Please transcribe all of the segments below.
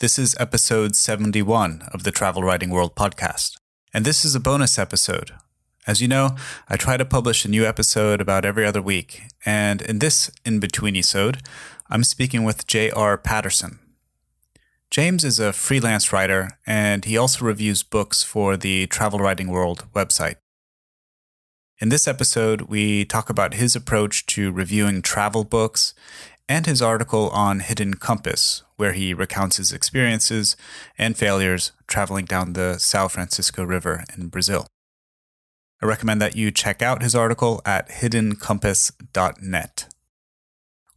This is episode 71 of the Travel Writing World podcast. And this is a bonus episode. As you know, I try to publish a new episode about every other week. And in this in between episode, I'm speaking with J.R. Patterson. James is a freelance writer, and he also reviews books for the Travel Writing World website. In this episode, we talk about his approach to reviewing travel books and his article on Hidden Compass, where he recounts his experiences and failures traveling down the São Francisco River in Brazil. I recommend that you check out his article at hiddencompass.net.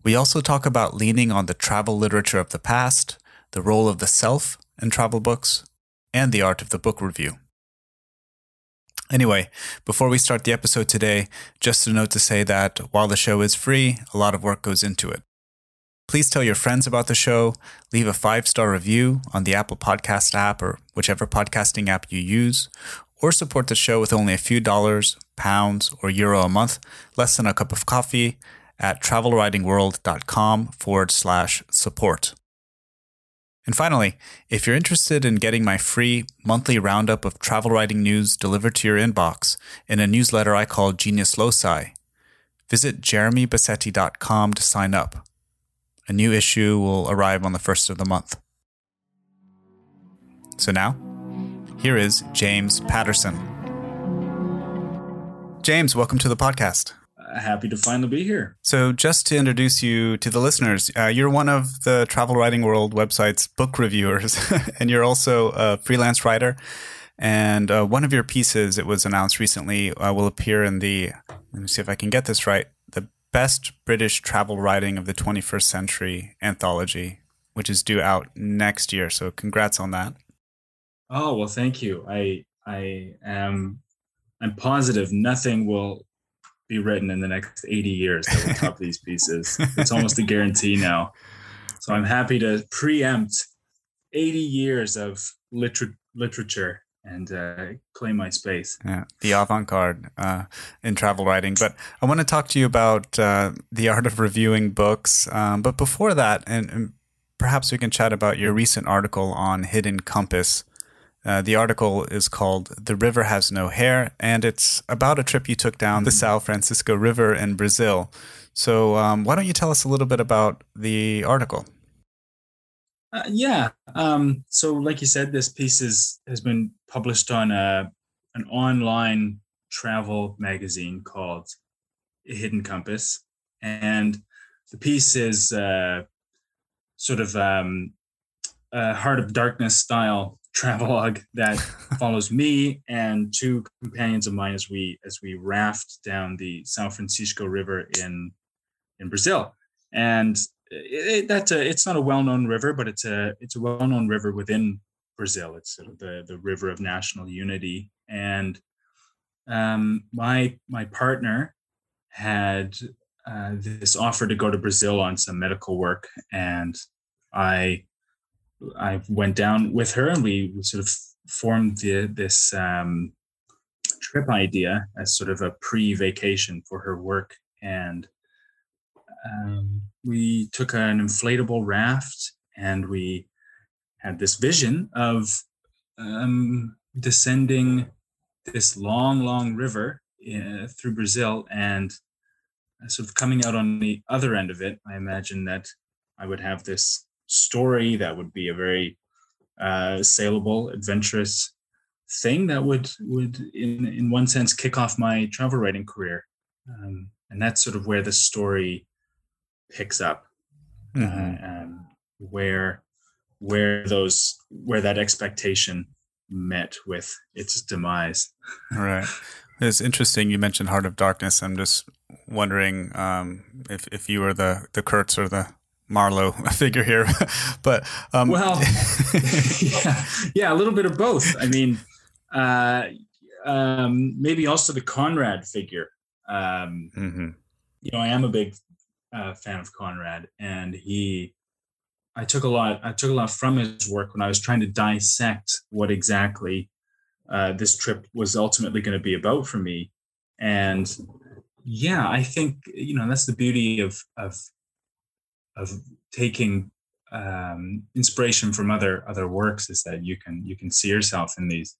We also talk about leaning on the travel literature of the past, the role of the self in travel books, and the art of the book review. Anyway, before we start the episode today, just a note to say that while the show is free, a lot of work goes into it. Please tell your friends about the show, leave a five star review on the Apple Podcast app or whichever podcasting app you use, or support the show with only a few dollars, pounds, or euro a month, less than a cup of coffee, at travelwritingworld.com forward slash support. And finally, if you're interested in getting my free monthly roundup of travel writing news delivered to your inbox in a newsletter I call Genius Loci, visit jeremybassetti.com to sign up. A new issue will arrive on the first of the month. So now, here is James Patterson. James, welcome to the podcast. Uh, happy to finally be here. So, just to introduce you to the listeners, uh, you're one of the Travel Writing World website's book reviewers, and you're also a freelance writer. And uh, one of your pieces, it was announced recently, uh, will appear in the, let me see if I can get this right, Best British Travel Writing of the 21st Century anthology, which is due out next year. So, congrats on that. Oh well, thank you. I I am I'm positive nothing will be written in the next 80 years that will top these pieces. It's almost a guarantee now. So I'm happy to preempt 80 years of liter- literature and uh, claim my space. Yeah, the avant-garde uh, in travel writing. But I want to talk to you about uh, the art of reviewing books. Um, but before that, and, and, perhaps we can chat about your recent article on Hidden Compass. Uh, the article is called The River Has No Hair, and it's about a trip you took down the São Francisco River in Brazil. So, um, why don't you tell us a little bit about the article? Uh, yeah. Um, so, like you said, this piece is, has been published on a, an online travel magazine called Hidden Compass. And the piece is uh, sort of um, a Heart of Darkness style travelogue that follows me and two companions of mine as we as we raft down the São Francisco River in in Brazil. And it, that's a it's not a well-known river, but it's a it's a well-known river within Brazil. It's sort of the the river of national unity. And um, my my partner had uh, this offer to go to Brazil on some medical work, and I I went down with her and we, sort of formed the, this um, trip idea as sort of a pre-vacation for her work and um, we took an inflatable raft and we had this vision of um, descending this long long river uh, through brazil and sort of coming out on the other end of it i imagine that i would have this story that would be a very uh, saleable, adventurous thing that would would in in one sense kick off my travel writing career, um, and that's sort of where the story picks up, mm-hmm. uh, um, where where those where that expectation met with its demise. right. It's interesting. You mentioned Heart of Darkness. I'm just wondering um, if if you were the the Kurtz or the Marlow figure here, but um, well, yeah, yeah, a little bit of both. I mean, uh, um, maybe also the Conrad figure. Um, mm-hmm. You know, I am a big uh, fan of Conrad, and he. I took a lot. I took a lot from his work when I was trying to dissect what exactly uh, this trip was ultimately going to be about for me, and yeah, I think you know that's the beauty of of of taking um, inspiration from other other works is that you can you can see yourself in these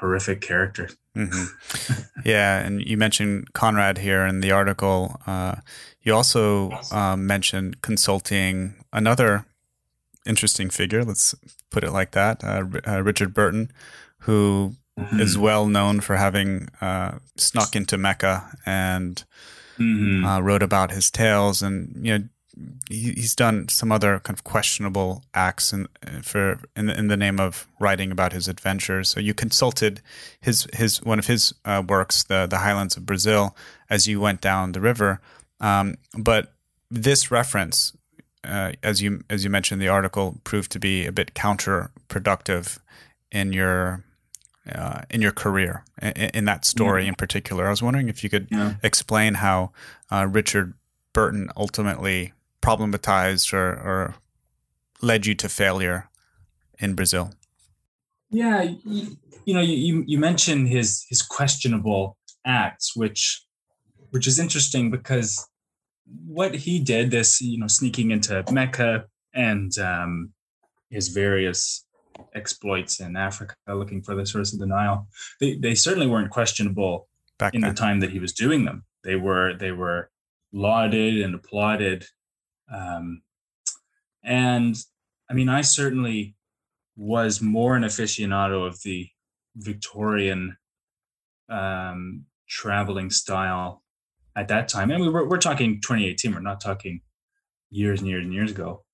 horrific characters. Mm-hmm. yeah, and you mentioned Conrad here in the article. Uh, you also um, mentioned consulting another interesting figure. Let's put it like that, uh, uh, Richard Burton, who mm-hmm. is well known for having uh, snuck into Mecca and mm-hmm. uh, wrote about his tales, and you know he, he's done some other kind of questionable acts in for in the, in the name of writing about his adventures. So you consulted his his one of his uh, works, the the Highlands of Brazil, as you went down the river. Um, but this reference, uh, as you as you mentioned the article, proved to be a bit counterproductive in your uh, in your career in, in that story in particular. I was wondering if you could yeah. explain how uh, Richard Burton ultimately problematized or, or, led you to failure in Brazil. Yeah, you, you know, you you mentioned his his questionable acts, which which is interesting because what he did, this you know, sneaking into Mecca and um, his various exploits in Africa looking for the source of the Nile. They, they certainly weren't questionable Back in then. the time that he was doing them. They were they were lauded and applauded. Um, and I mean, I certainly was more an aficionado of the Victorian um, traveling style at that time. And we were, we're talking 2018, we're not talking years and years and years ago.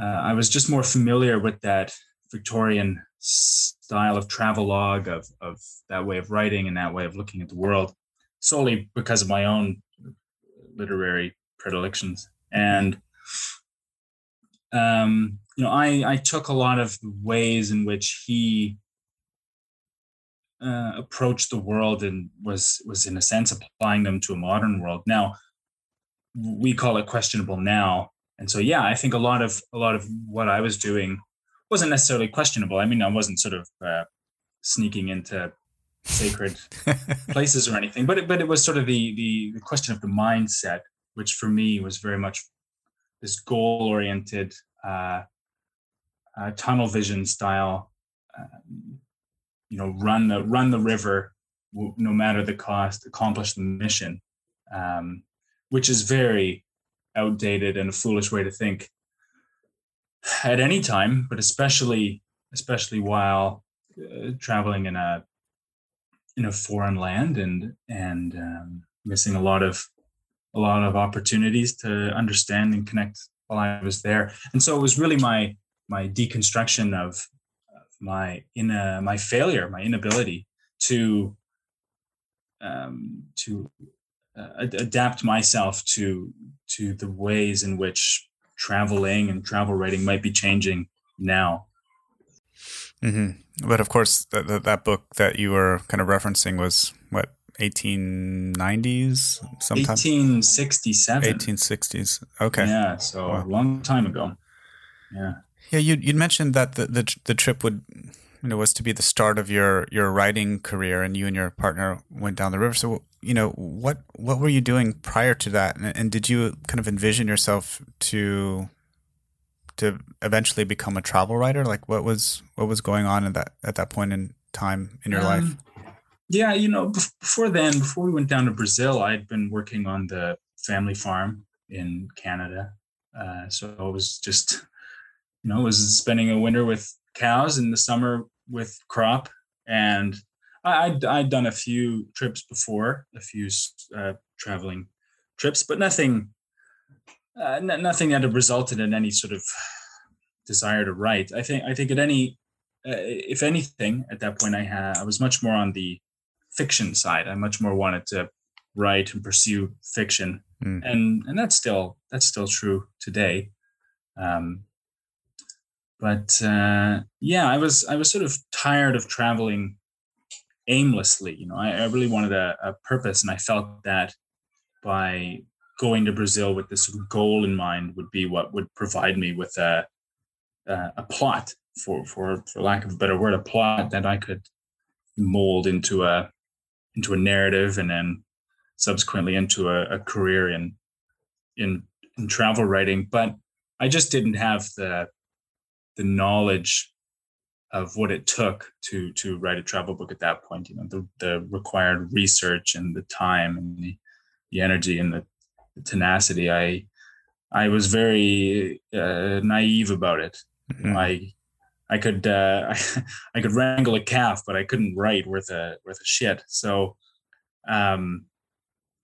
Uh, I was just more familiar with that Victorian style of travelogue, of, of that way of writing and that way of looking at the world, solely because of my own literary predilections. And, um, you know, I, I took a lot of ways in which he uh, approached the world and was was in a sense applying them to a modern world. Now, we call it questionable now, and so yeah, I think a lot of a lot of what I was doing wasn't necessarily questionable. I mean, I wasn't sort of uh, sneaking into sacred places or anything, but it, but it was sort of the, the, the question of the mindset, which for me was very much this goal oriented, uh, uh, tunnel vision style. Um, you know, run the run the river, no matter the cost, accomplish the mission, um, which is very outdated and a foolish way to think at any time, but especially especially while uh, traveling in a in a foreign land and and um, missing a lot of a lot of opportunities to understand and connect while I was there. And so it was really my my deconstruction of, of my in a, my failure, my inability to um, to uh, adapt myself to to the ways in which traveling and travel writing might be changing now. Mm-hmm. But of course, that, that, that book that you were kind of referencing was what 1890s, sometime 1867, 1860s. Okay, yeah, so wow. a long time ago. Yeah, yeah. You you mentioned that the, the the trip would you know was to be the start of your your writing career, and you and your partner went down the river. So you know what what were you doing prior to that, and, and did you kind of envision yourself to to eventually become a travel writer? Like what was what was going on at that at that point in time in your um, life? Yeah, you know, before then, before we went down to Brazil, I'd been working on the family farm in Canada. Uh, so I was just, you know, was spending a winter with cows in the summer with crop, and I, would I'd done a few trips before, a few uh, traveling trips, but nothing, uh, n- nothing that had resulted in any sort of desire to write. I think I think at any, uh, if anything, at that point I had I was much more on the fiction side. I much more wanted to write and pursue fiction. mm. and and that's still that's still true today. Um, but uh, yeah, I was I was sort of tired of traveling aimlessly. You know, I, I really wanted a, a, purpose, and I felt that by going to Brazil with this goal in mind would be what would provide me with a a, a plot, for for for lack of a better word, a plot that I could mold into a into a narrative, and then subsequently into a, a career in in in travel writing. But I just didn't have the the knowledge of what it took to to write a travel book at that point. You know, the the required research and the time and the, the energy and the, the tenacity. I I was very uh, naive about it. Mm-hmm. I I could uh, I, I could wrangle a calf, but I couldn't write worth a worth a shit. So um,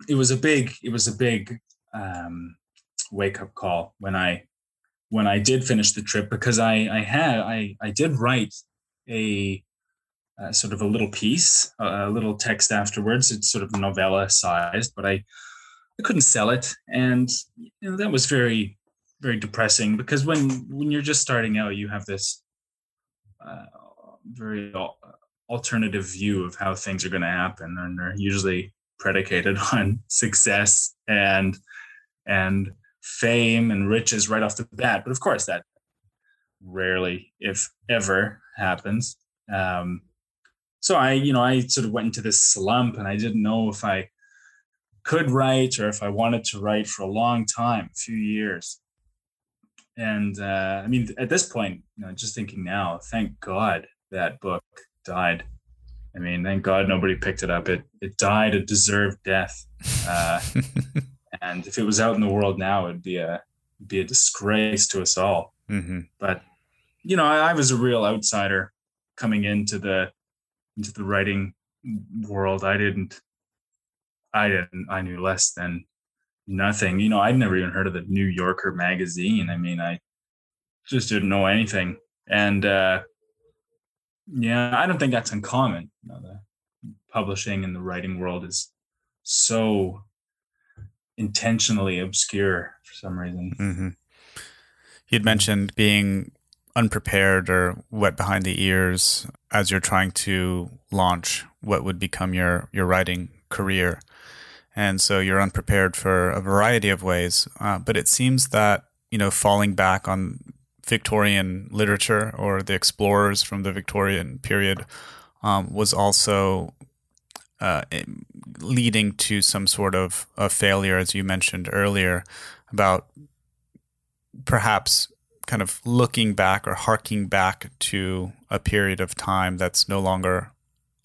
it was a big it was a big um, wake up call when I when I did finish the trip because I I had I I did write a uh, sort of a little piece, a little text afterwards. It's sort of novella sized, but I I couldn't sell it, and you know, that was very very depressing because when when you're just starting out, you have this uh, very alternative view of how things are going to happen, and they're usually predicated on success and and fame and riches right off the bat. But of course, that rarely, if ever, happens. Um, so I, you know, I sort of went into this slump, and I didn't know if I could write or if I wanted to write for a long time, a few years. And uh, I mean, at this point, you know, just thinking now, thank God that book died. I mean, thank God nobody picked it up. It it died a deserved death. Uh, and if it was out in the world now, it'd be a it'd be a disgrace to us all. Mm-hmm. But you know, I, I, was a real outsider coming into the into the writing world. I didn't, I didn't, I knew less than nothing. You know, I'd never even heard of the New Yorker magazine. I mean, I just didn't know anything. And uh, yeah, I don't think that's uncommon. You know, the publishing and the writing world is so intentionally obscure for some reason. Mm-hmm. You'd mentioned being unprepared or wet behind the ears as you're trying to launch what would become your your writing career, and so you're unprepared for a variety of ways. Uh, but it seems that you know falling back on Victorian literature or the explorers from the Victorian period um, was also uh, leading to some sort of a failure, as you mentioned earlier, about perhaps kind of looking back or harking back to a period of time that's no longer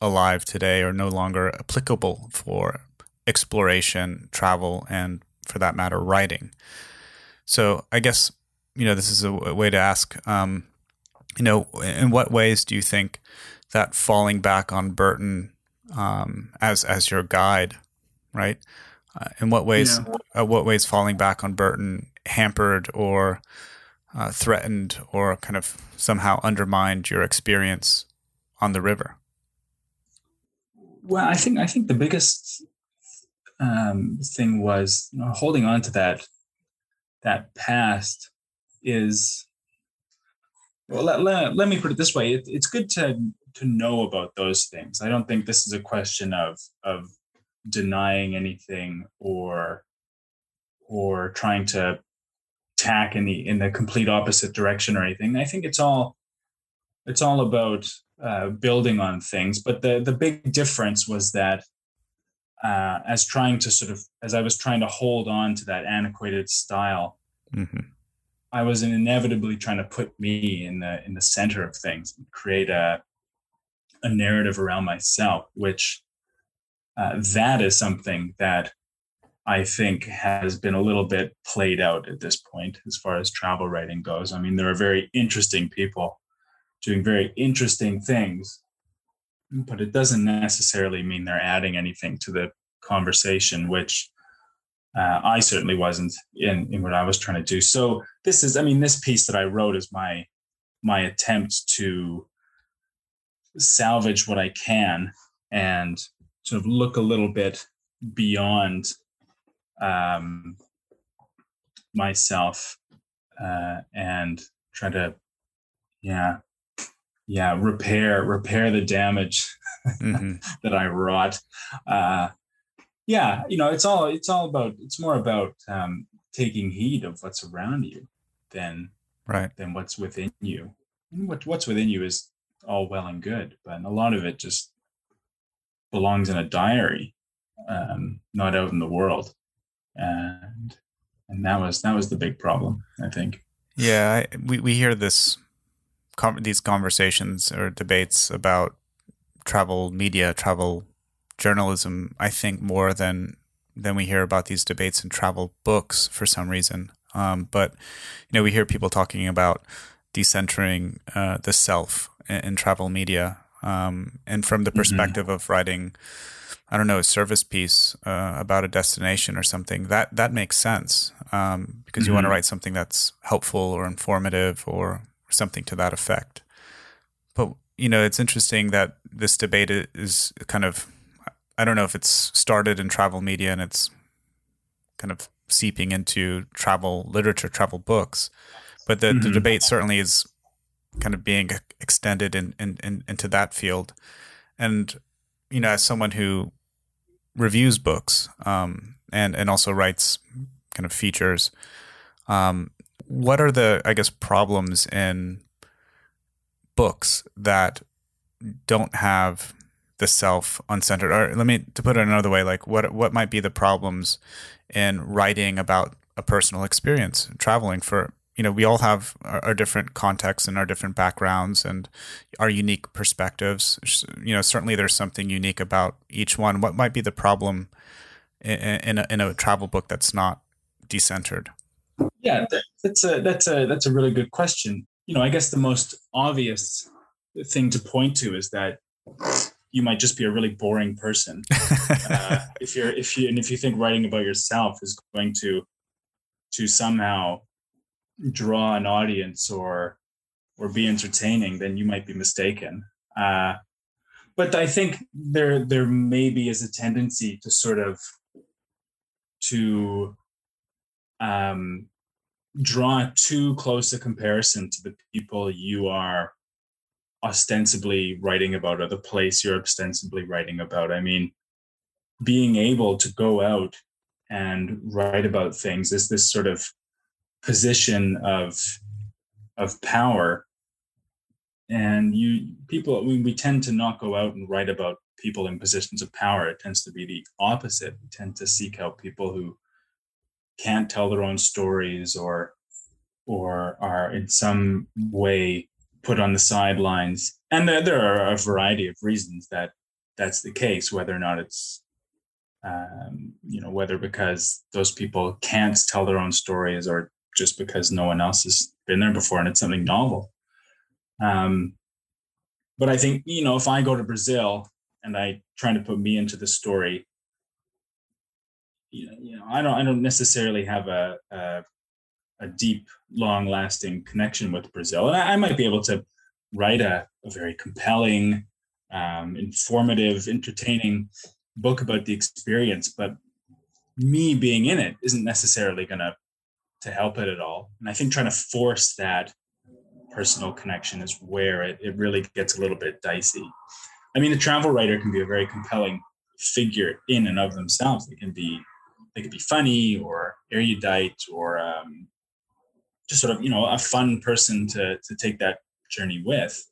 alive today or no longer applicable for exploration, travel, and for that matter, writing. So I guess, you know, this is a way to ask, um, you know, in what ways do you think that falling back on Burton um, as as your guide, right? Uh, in what ways? Yeah. Uh, what ways falling back on Burton hampered or uh, threatened or kind of somehow undermined your experience on the river? Well, I think I think the biggest um, thing was you know, holding on to that that past is well let, let, let me put it this way it, it's good to to know about those things. I don't think this is a question of of denying anything or or trying to tack in the in the complete opposite direction or anything. I think it's all it's all about uh, building on things. But the the big difference was that uh, as trying to sort of as I was trying to hold on to that antiquated style, mm-hmm. I was inevitably trying to put me in the in the center of things, create a a narrative around myself, which uh, that is something that I think has been a little bit played out at this point as far as travel writing goes. I mean, there are very interesting people doing very interesting things, but it doesn't necessarily mean they're adding anything to the conversation, which uh, I certainly wasn't in, in what I was trying to do. So this is, I mean, this piece that I wrote is my my attempt to salvage what I can and sort of look a little bit beyond um, myself uh, and try to, yeah, yeah, repair repair the damage mm-hmm. that I wrought. Uh, yeah, you know, it's all it's all about it's more about um, taking heed of what's around you than right than what's within you. And what what's within you is all well and good, but a lot of it just belongs in a diary, um, not out in the world. And and that was that was the big problem, I think. Yeah, I, we we hear this these conversations or debates about travel media, travel journalism. I think more than than we hear about these debates in travel books for some reason. Um, but you know, we hear people talking about decentering uh, the self in, in travel media, um, and from the mm-hmm. perspective mm-hmm. of writing, I don't know, a service piece uh, about a destination or something. That that makes sense um, because mm-hmm. you want to write something that's helpful or informative or something to that effect. But you know, it's interesting that this debate is kind of I don't know if it's started in travel media and it's kind of seeping into travel literature, travel books, but the, mm-hmm. the debate certainly is kind of being extended in, in, in, into that field. And you know, as someone who reviews books um, and and also writes kind of features, um, what are the I guess problems in books that don't have the self uncentered or let me to put it another way like what what might be the problems in writing about a personal experience traveling for you know we all have our, our, different contexts and our different backgrounds and our unique perspectives. You know certainly there's something unique about each one. What might be the problem in, in, a, in a travel book that's not decentered? Yeah, that's a that's a that's a really good question. You know, I guess the most obvious thing to point to is that you might just be a really boring person. Uh, if you're if you and if you think writing about yourself is going to to somehow draw an audience or or be entertaining, then you might be mistaken. Uh, but I think there there maybe is a tendency to sort of to um, draw too close a comparison to the people you are ostensibly writing about or the place you're ostensibly writing about. I mean, being able to go out and write about things is this sort of position of of power. And you people we, we tend to not go out and write about people in positions of power. It tends to be the opposite. We tend to seek out people who can't tell their own stories or or are in some way put on the sidelines. And there, there are a variety of reasons that that's the case whether or not it's um, you know whether because those people can't tell their own stories or just because no one else has been there before and it's something novel. Um, but i think you know if i go to brazil and i try to put me into the story you know, I don't I don't necessarily have a a, a deep, long lasting connection with Brazil, and I, I, might be able to write a, a very compelling, um, informative, entertaining book about the experience, but me being in it isn't necessarily going to to help it at all. And I think trying to force that personal connection is where it, it really gets a little bit dicey. I mean, a travel writer can be a very compelling figure in and of themselves. They can be they could be funny or erudite or um, just sort of you know a fun person to to take that journey with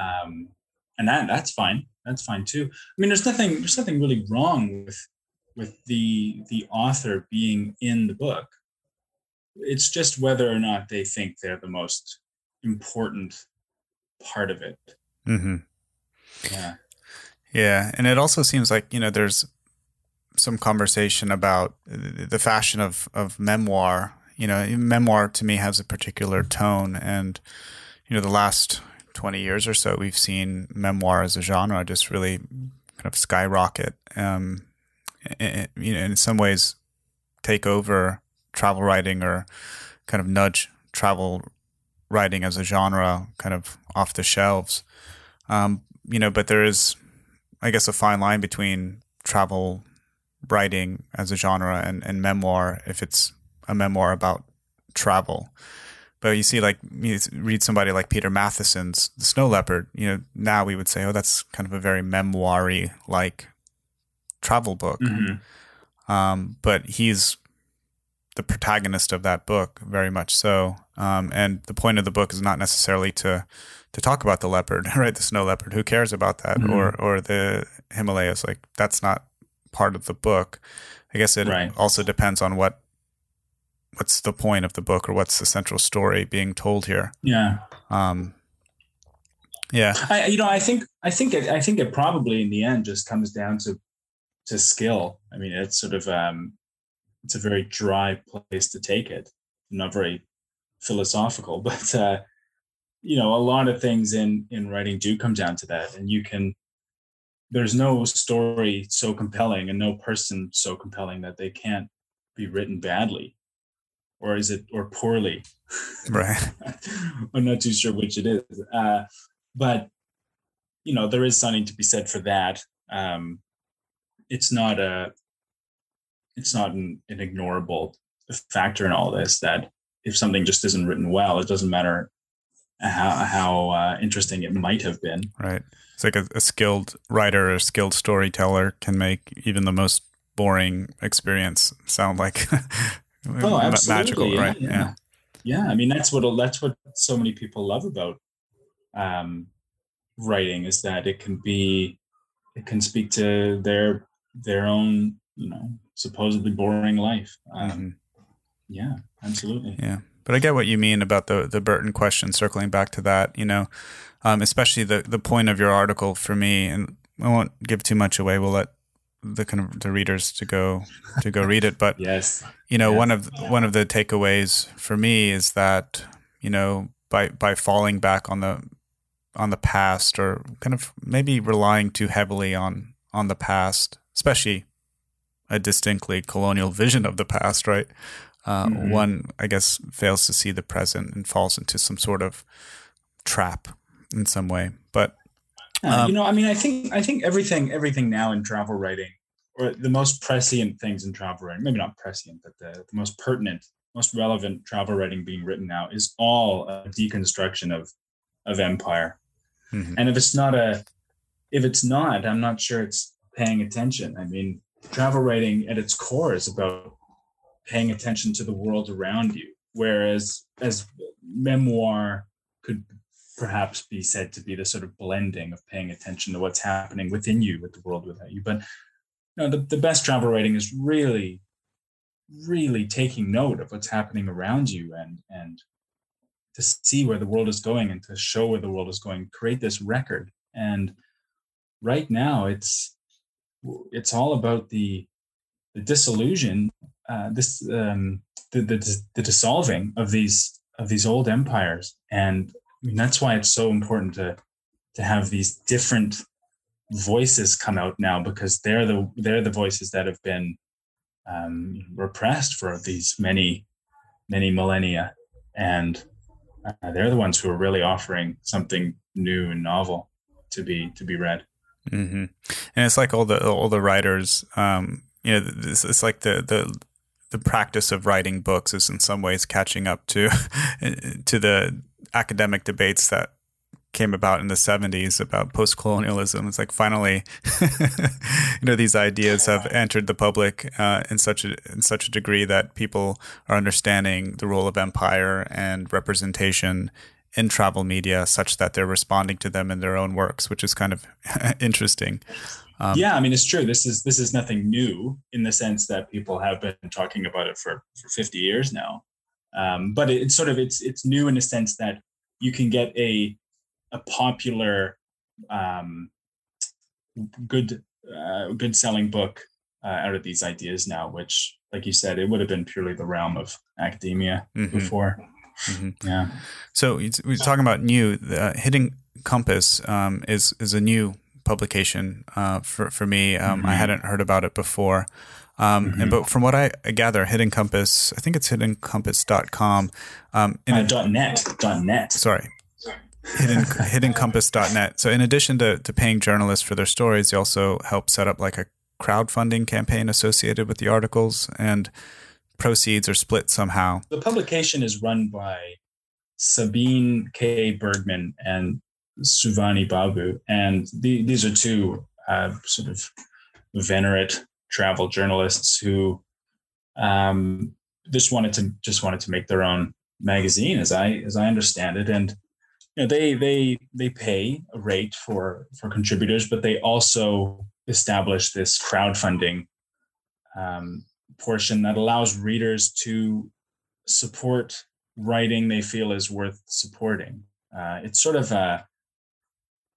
um, and that that's fine that's fine too i mean there's nothing there's nothing really wrong with with the the author being in the book it's just whether or not they think they're the most important part of it mm-hmm. yeah yeah and it also seems like you know there's some conversation about the fashion of, of memoir. You know, memoir to me has a particular tone, and you know, the last twenty years or so, we've seen memoir as a genre just really kind of skyrocket. Um, and, you know, in some ways, take over travel writing or kind of nudge travel writing as a genre kind of off the shelves. Um, you know, but there is, I guess, a fine line between travel writing as a genre and, and memoir if it's a memoir about travel. But you see, like, you read somebody like Peter Matthiessen's The Snow Leopard, you know, now we would say, oh, that's kind of a very memoir like travel book. Mm-hmm. Um, but he's the protagonist of that book, very much so. Um, and the point of the book is not necessarily to to talk about the leopard, right? The snow leopard. Who cares about that? Mm-hmm. Or or the Himalayas? Like that's not part of the book. I guess it right. also depends on what what's the point of the book or what's the central story being told here. Yeah. Um, yeah. I, you know, I think I think it, I think it probably in the end just comes down to to skill. I mean, it's sort of um, it's a very dry place to take it. Not very philosophical, but uh, you know, a lot of things in in writing do come down to that, and you can. There's no story so compelling and no person so compelling that they can't be written badly, or is it or poorly? Right. I'm not too sure which it is, uh, but you know, there is something to be said for that. Um, it's not a it's not an, an ignorable factor in all this that if something just isn't written well, it doesn't matter how how uh, interesting it might have been. Right. It's like a, a skilled writer or a skilled storyteller can make even the most boring experience sound like oh, magical, yeah, right? Yeah. yeah. yeah. I mean that's what that's what so many people love about um, writing is that it can be it can speak to their their own you know supposedly boring life. Um, mm-hmm. Yeah, absolutely. Yeah, but I get what you mean about the the Burton question. Circling back to that, you know, um, especially the the point of your article for me, and I won't give too much away. We'll let the kind of the readers to go to go read it. But yes, you know, yes. one of one of the takeaways for me is that you know by by falling back on the on the past or kind of maybe relying too heavily on on the past, especially a distinctly colonial vision of the past, right? Uh, mm-hmm. One, I guess, fails to see the present and falls into some sort of trap in some way. But um, you know, I mean, I think I think everything everything now in travel writing, or the most prescient things in travel writing, maybe not prescient, but the, the most pertinent, most relevant travel writing being written now is all a deconstruction of of empire. Mm-hmm. And if it's not a, if it's not, I'm not sure it's paying attention. I mean, travel writing at its core is about paying attention to the world around you whereas as memoir could perhaps be said to be the sort of blending of paying attention to what's happening within you with the world without you. But the, the best travel writing is really really taking note of what's happening around you and and to see where the world is going and to show where the world is going create this record. And right now it's it's all about the the disillusion, uh, this um, the, the the dissolving of these of these old empires, and I mean, that's why it's so important to to have these different voices come out now because they're the they're the voices that have been um, repressed for these many many millennia, and uh, they're the ones who are really offering something new and novel to be to be read. Mm-hmm. And it's like all the all the writers, um, you know, it's, it's like the the the practice of writing books is in some ways catching up to to the academic debates that came about in the 70s about post-colonialism it's like finally you know these ideas have entered the public uh, in such a in such a degree that people are understanding the role of empire and representation in travel media such that they're responding to them in their own works, which is kind of interesting. Um, yeah, I mean, it's true. This is this is nothing new in the sense that people have been talking about it for for 50 years now. Um, but it's sort of it's it's new in the sense that you can get a a popular um, good uh, good selling book uh, out of these ideas now, which, like you said, it would have been purely the realm of academia mm-hmm. before. Mm-hmm. Yeah. So we're talking about new. Uh, Hidden Compass um, is is a new publication uh, for for me. Um, mm-hmm. I hadn't heard about it before. Um, mm-hmm. and, but from what I gather, Hidden Compass, I think it's hiddencompass.com. Um, in, uh, dot .net. Dot .net. Sorry. Hidden, hiddencompass.net. So in addition to, to paying journalists for their stories, they also help set up like a crowdfunding campaign associated with the articles, and proceeds are split somehow. The publication is run by Sabine K. Bergmann and Sivani Babu, and the, these are two uh, sort of venerate travel journalists who um, just wanted to just wanted to make their own magazine, as I as I understand it, and you know, they they they pay a rate for for contributors, but they also establish this crowdfunding um, portion that allows readers to support writing they feel is worth supporting. Uh, it's sort of a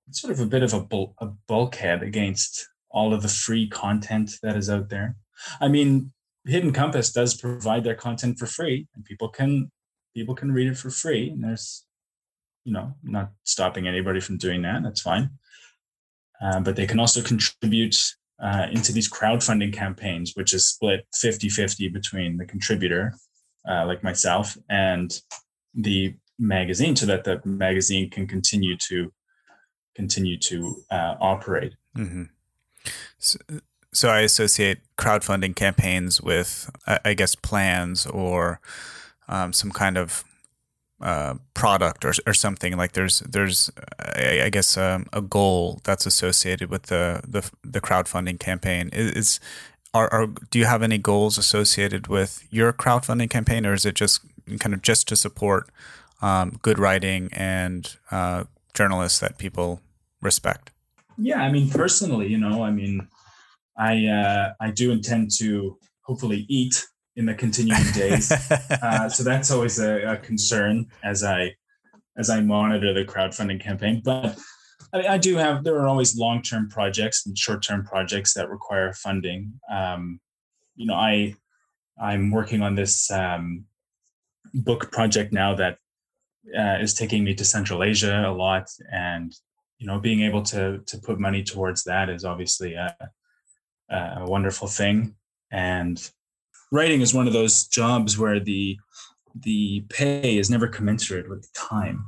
it's sort of a bit of a, bul- a bulkhead against all of the free content that is out there. I mean, Hidden Compass does provide their content for free, and people can people can read it for free. And there's, you know, not stopping anybody from doing that. That's fine. Uh, but they can also contribute uh, into these crowdfunding campaigns, which is split 50 50 between the contributor, uh, like myself, and the magazine, so that the magazine can continue to continue to uh, operate. Mm-hmm. So, so, I associate crowdfunding campaigns with, I guess, plans or um, some kind of uh, product or, or something. Like there's there's I, I guess um, a goal that's associated with the the, the crowdfunding campaign. Is, is are, are do you have any goals associated with your crowdfunding campaign or is it just kind of just to support um, good writing and uh, journalists that people respect? Yeah i mean personally you know i mean i uh, i do intend to hopefully eat in the continuing days. uh, so that's always a, a, concern as I as I monitor the crowdfunding campaign. But I, I do have there are always long term projects and short term projects that require funding. Um, you know, I I'm working on this um, book project now that uh, is taking me to Central Asia a lot, and you know, being able to to put money towards that is obviously a, a wonderful thing. And writing is one of those jobs where the the pay is never commensurate with the time.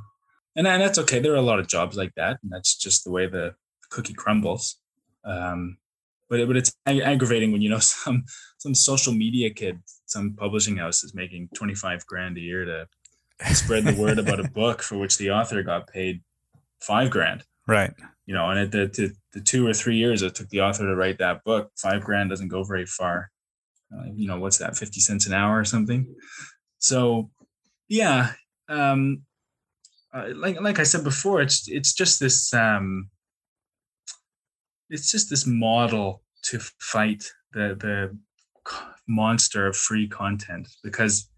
And, and that's okay. There are a lot of jobs like that and that's just the way the cookie crumbles. Um, but it, but it's aggravating when you know some some social media kid some publishing house is making 25 grand a year to spread the word about a book for which the author got paid five grand. Right. You know and it, the, the, the two or three years it took the author to write that book five grand doesn't go very far uh, you know what's that 50 cents an hour or something? So yeah um uh, like like i said before it's it's just this um it's just this model to fight the the monster of free content because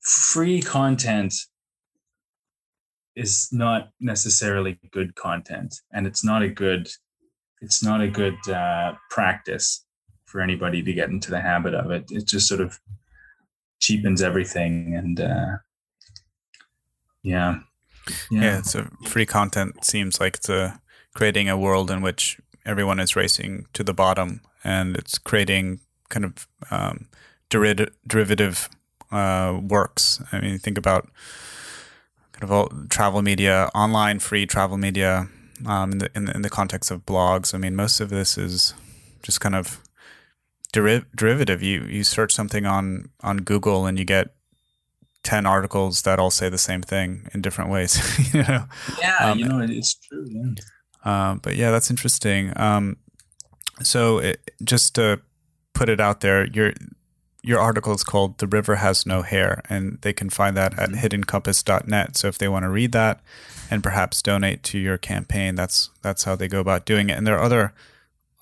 free content is not necessarily good content and it's not a good it's not a good uh, practice for anybody to get into the habit of it. It just sort of cheapens everything, and uh, yeah. yeah, yeah. So free content seems like it's a, creating a world in which everyone is racing to the bottom, and it's creating kind of um, derivative, derivative uh, works. I mean, think about kind of all travel media, online free travel media. Um, in the, in the in the context of blogs, I mean, most of this is just kind of deriv- derivative. You you search something on on Google and you get ten articles that all say the same thing in different ways. you know? Yeah, um, you know it's true. Yeah. Um, but yeah, that's interesting. Um, so it, just to put it out there, your your article is called "The River Has No Hair," and they can find that at mm-hmm. hiddencompass.net. So if they want to read that and perhaps donate to your campaign, that's that's how they go about doing it. And there are other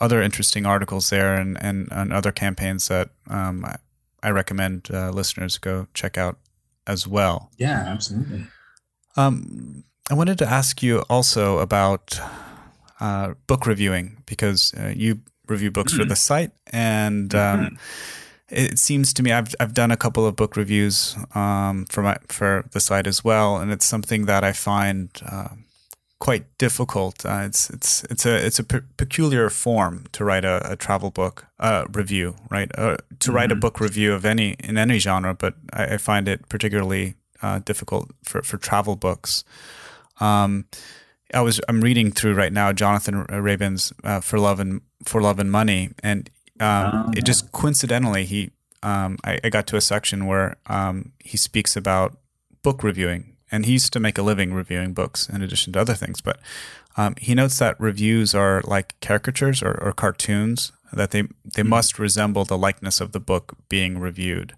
other interesting articles there and, and, and other campaigns that um, I, I, recommend uh, listeners go check out as well. Yeah, absolutely. Um, I wanted to ask you also about uh, book reviewing because uh, you review books mm-hmm. for the site, and um, mm-hmm. it seems to me I've I've done a couple of book reviews um, for my for the site as well, and it's something that I find uh, quite difficult. Uh, it's it's it's a it's a pe- peculiar form to write a, a travel book uh, review, right? Uh, to mm-hmm. write a mm-hmm. book review of any in any genre, but I, I find it particularly uh, difficult for for travel books. Um, I was I'm reading through right now Jonathan Raban's uh, For Love and For Love and Money, and um, it just coincidentally he um, I, I, got to a section where um, he speaks about book reviewing, and he used to make a living reviewing books in addition to other things. But um, he notes that reviews are like caricatures or, or cartoons that they they mm-hmm. must resemble the likeness of the book being reviewed.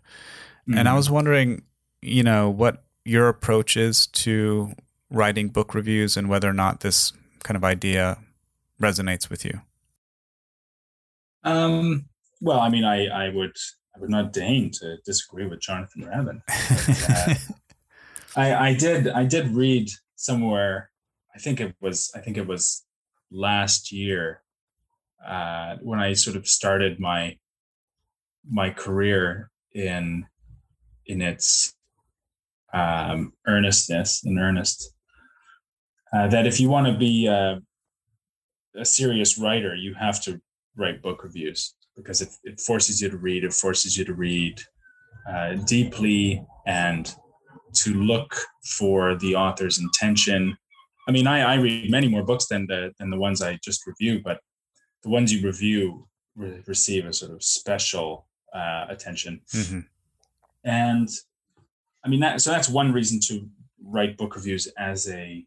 Mm-hmm. And I mm-hmm. was wondering, you know, what your approach is to writing book reviews and whether or not this kind of idea resonates with you. Um, well, I mean, I, I would I would not deign to disagree with Jonathan Raban. But, uh, I, I did I did read somewhere. I think it was I think it was last year uh, when I sort of started my my career in in its um, earnestness in earnest uh, that if you want to be a, a serious writer, you have to write book reviews because it, it forces you to read. It forces you to read uh, deeply and to look for the author's intention. I mean, I, I read many more books than the than the ones I just review, but the ones you review re- receive a sort of special uh, attention. Mm-hmm. And I mean that so that's one reason to write book reviews as a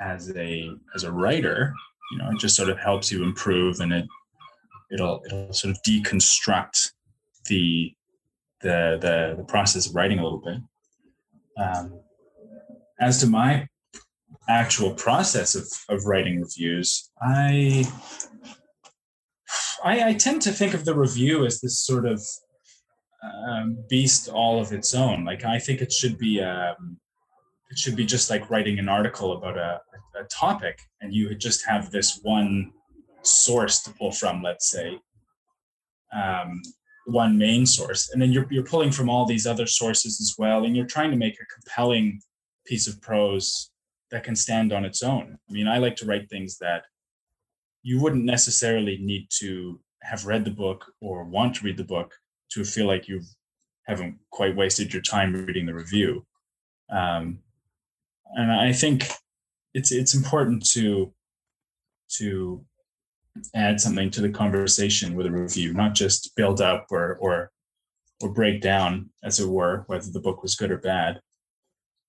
as a as a writer. You know, it just sort of helps you improve and it it'll it'll sort of deconstruct the the the, the process of writing a little bit. Um, as to my actual process of, of writing reviews, I, I, I tend to think of the review as this sort of um, beast all of its own. Like I think it should be um, it should be just like writing an article about a, a topic, and you just have this one source to pull from. Let's say um, one main source, and then you're you're pulling from all these other sources as well, and you're trying to make a compelling piece of prose that can stand on its own. I mean, I like to write things that you wouldn't necessarily need to have read the book or want to read the book to feel like you haven't quite wasted your time reading the review. Um, and I think it's it's important to to add something to the conversation with a review, not just build up or or or break down, as it were, whether the book was good or bad.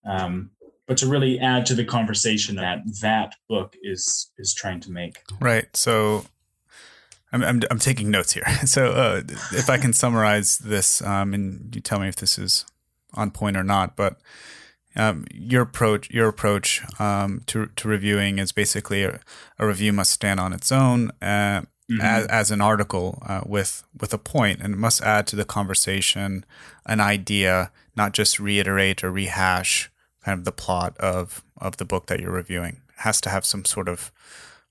Um, but to really add to the conversation that that book is is trying to make. Right. So I'm I'm, I'm taking notes here. So uh, if I can summarize this, um, and you tell me if this is on point or not, but um, your approach your approach um, to to reviewing is basically a, a, review must stand on its own uh, mm-hmm. as, as an article uh, with with a point, and it must add to the conversation an idea, not just reiterate or rehash kind of the plot of of the book that you're reviewing. It has to have some sort of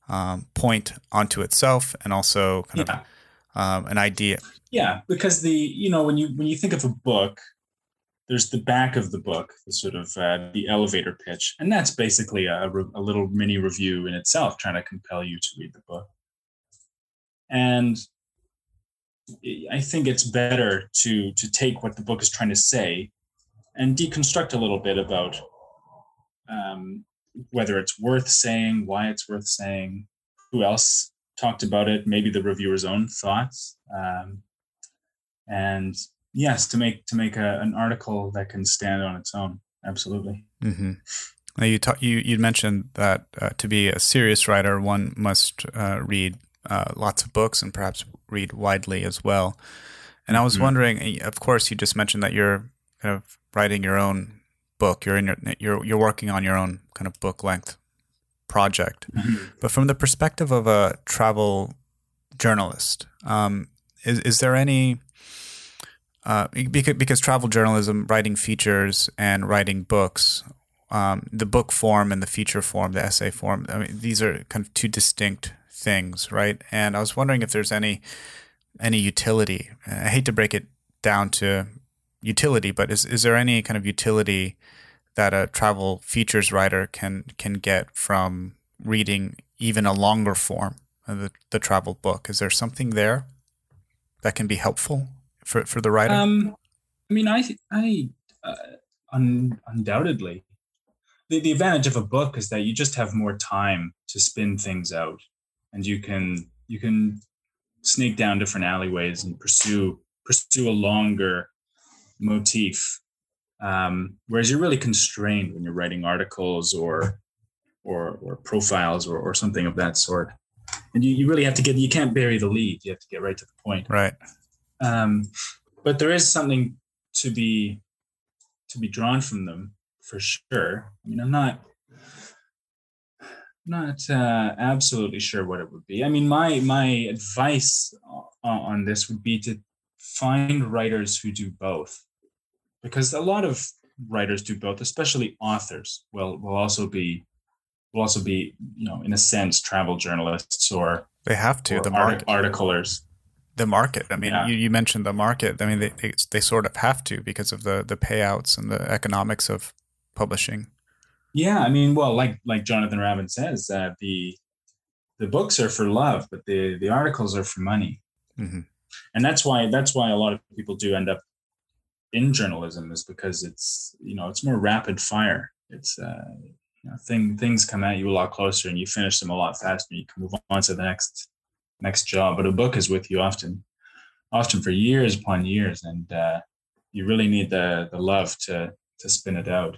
um, point onto itself, and also kind yeah. of um, an idea. Yeah, because the you know when you when you think of a book, there's the back of the book, the sort of uh, the elevator pitch, and that's basically a, a little mini review in itself, trying to compel you to read the book. And I think it's better to to take what the book is trying to say and deconstruct a little bit about um, whether it's worth saying, why it's worth saying, who else talked about it, maybe the reviewer's own thoughts, um, and yes, to make to make a, an article that can stand on its own. Absolutely. Mm-hmm. Now you talk, you you mentioned that uh, to be a serious writer, one must uh, read uh, lots of books and perhaps read widely as well. And I was mm-hmm. wondering, of course, you just mentioned that you're kind of writing your own book. You're in your you're you're working on your own kind of book length project. Mm-hmm. But from the perspective of a travel journalist, um, is is there any uh, because, because travel journalism, writing features and writing books, um, the book form and the feature form, the essay form, I mean, these are kind of two distinct things, right? And I was wondering if there's any any utility. I hate to break it down to utility, but is is there any kind of utility that a travel features writer can can get from reading even a longer form of the, the travel book? Is there something there that can be helpful for for the writer? Um, I mean, I I uh, un, undoubtedly the the advantage of a book is that you just have more time to spin things out, and you can you can sneak down different alleyways and pursue pursue a longer motif. Um, whereas you're really constrained when you're writing articles or or or profiles or, or something of that sort. And you, you really have to get you can't bury the lead. You have to get right to the point. Right. Um, but there is something to be to be drawn from them for sure. I mean, I'm not not uh, absolutely sure what it would be. I mean, my my advice on this would be to find writers who do both, because a lot of writers do both, especially authors. Will will also be will also be you know in a sense travel journalists or they have to the market articlers. The market. I mean, yeah. you, you mentioned the market. I mean, they, they they sort of have to because of the the payouts and the economics of publishing. Yeah, I mean, well, like like Jonathan Raban says, uh, the the books are for love, but the the articles are for money, mm-hmm. and that's why that's why a lot of people do end up in journalism is because it's you know it's more rapid fire. It's uh, you know, thing things come at you a lot closer, and you finish them a lot faster. And you can move on to the next next job. But a book is with you often, often for years upon years, and uh, you really need the the love to to spin it out.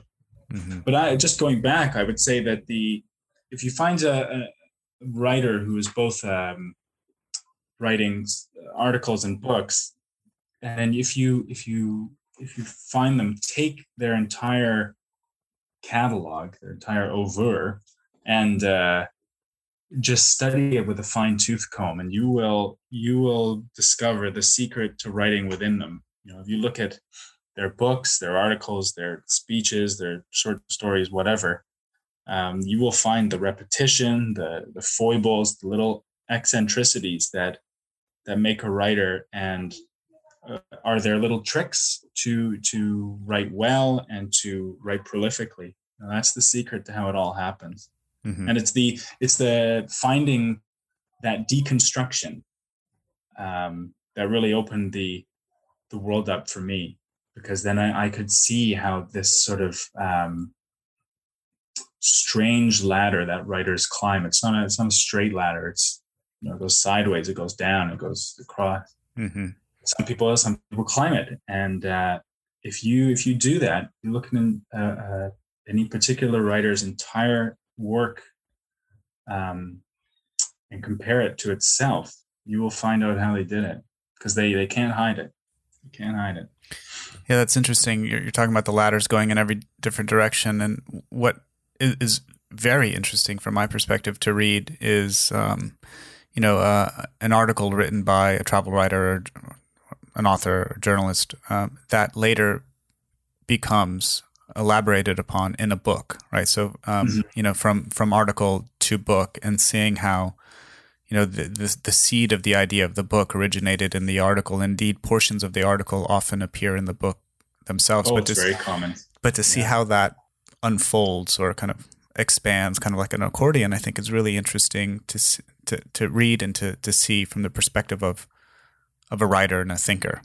Mm-hmm. But I just going back, I would say that the if you find a, a writer who is both um, writing articles and books, and if you if you if you find them, take their entire catalog, their entire oeuvre, and uh, just study it with a fine tooth comb, and you will you will discover the secret to writing within them. You know, if you look at their books, their articles, their speeches, their short stories, whatever, um, you will find the repetition, the the foibles, the little eccentricities that that make a writer and uh, are there little tricks to to write well and to write prolifically and that's the secret to how it all happens mm-hmm. and it's the it's the finding that deconstruction um, that really opened the the world up for me because then I, I could see how this sort of um, strange ladder that writers climb. It's not a, it's not a straight ladder. It's you know it goes sideways, it goes down, it goes across. Mm-hmm. Some people some people climb it, and uh, if you if you do that, you're looking at uh, uh, any particular writer's entire work um, and compare it to itself, you will find out how they did it because they they can't hide it. Can't hide it. Yeah, that's interesting. You're, you're, talking about the ladders going in every different direction, and what is, is very interesting from my perspective to read is, um, you know, uh, an article written by a travel writer, or an author, or journalist um, that later becomes elaborated upon in a book, right? So, um, mm-hmm. you know, from from article to book, and seeing how you know the, the, the seed of the idea of the book originated in the article. Indeed, portions of the article often appear in the book themselves. Oh, but it's to, very common. But to see yeah. how that unfolds or kind of expands, kind of like an accordion, I think is really interesting to to to read and to to see from the perspective of of a writer and a thinker.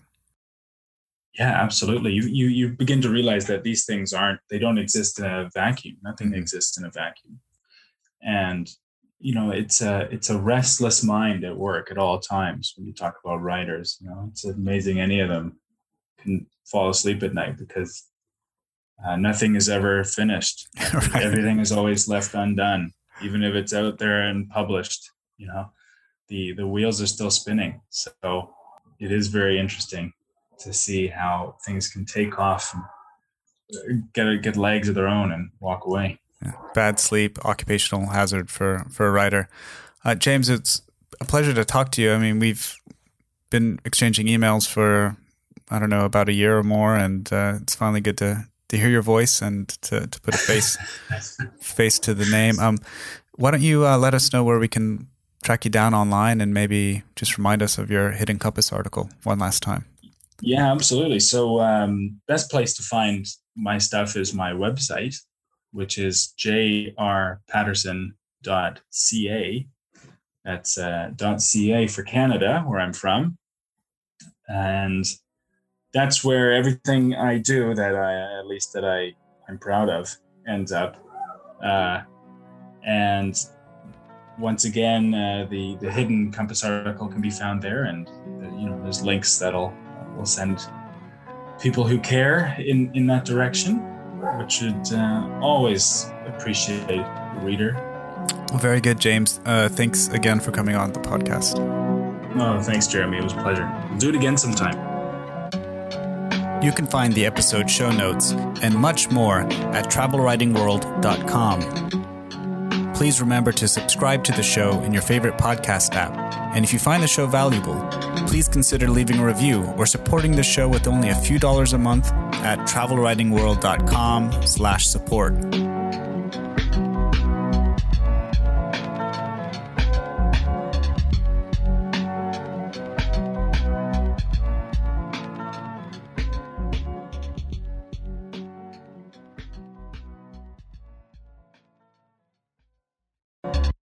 Yeah, absolutely. You you you begin to realize that these things aren't they don't exist in a vacuum. Nothing mm-hmm. exists in a vacuum. And you know it's a it's a restless mind at work at all times when you talk about writers you know it's amazing any of them can fall asleep at night because uh, nothing is ever finished right. everything is always left undone even if it's out there and published you know the the wheels are still spinning so it is very interesting to see how things can take off and get get legs of their own and walk away yeah. Bad sleep, occupational hazard for for a writer. Uh, James, it's a pleasure to talk to you. I mean, we've been exchanging emails for I don't know about a year or more, and uh, it's finally good to to hear your voice and to, to put a face face to the name. Um, why don't you uh, let us know where we can track you down online and maybe just remind us of your Hidden Compass article one last time? Yeah, absolutely. So, um, best place to find my stuff is my website, which is jrpatterson.ca. That's uh, .ca for Canada, where I'm from, and that's where everything I do that I, at least that I I'm proud of, ends up. Uh, and once again, uh, the the hidden compass article can be found there, and you know there's links that'll will send people who care in in that direction, which should uh, always appreciate the reader. Very good, James. Uh, thanks again for coming on the podcast. Oh, thanks, Jeremy. It was a pleasure. We'll do it again sometime. You can find the episode show notes and much more at travelwritingworld.com please remember to subscribe to the show in your favorite podcast app. And if you find the show valuable, please consider leaving a review or supporting the show with only a few dollars a month at travelwritingworld.com slash support.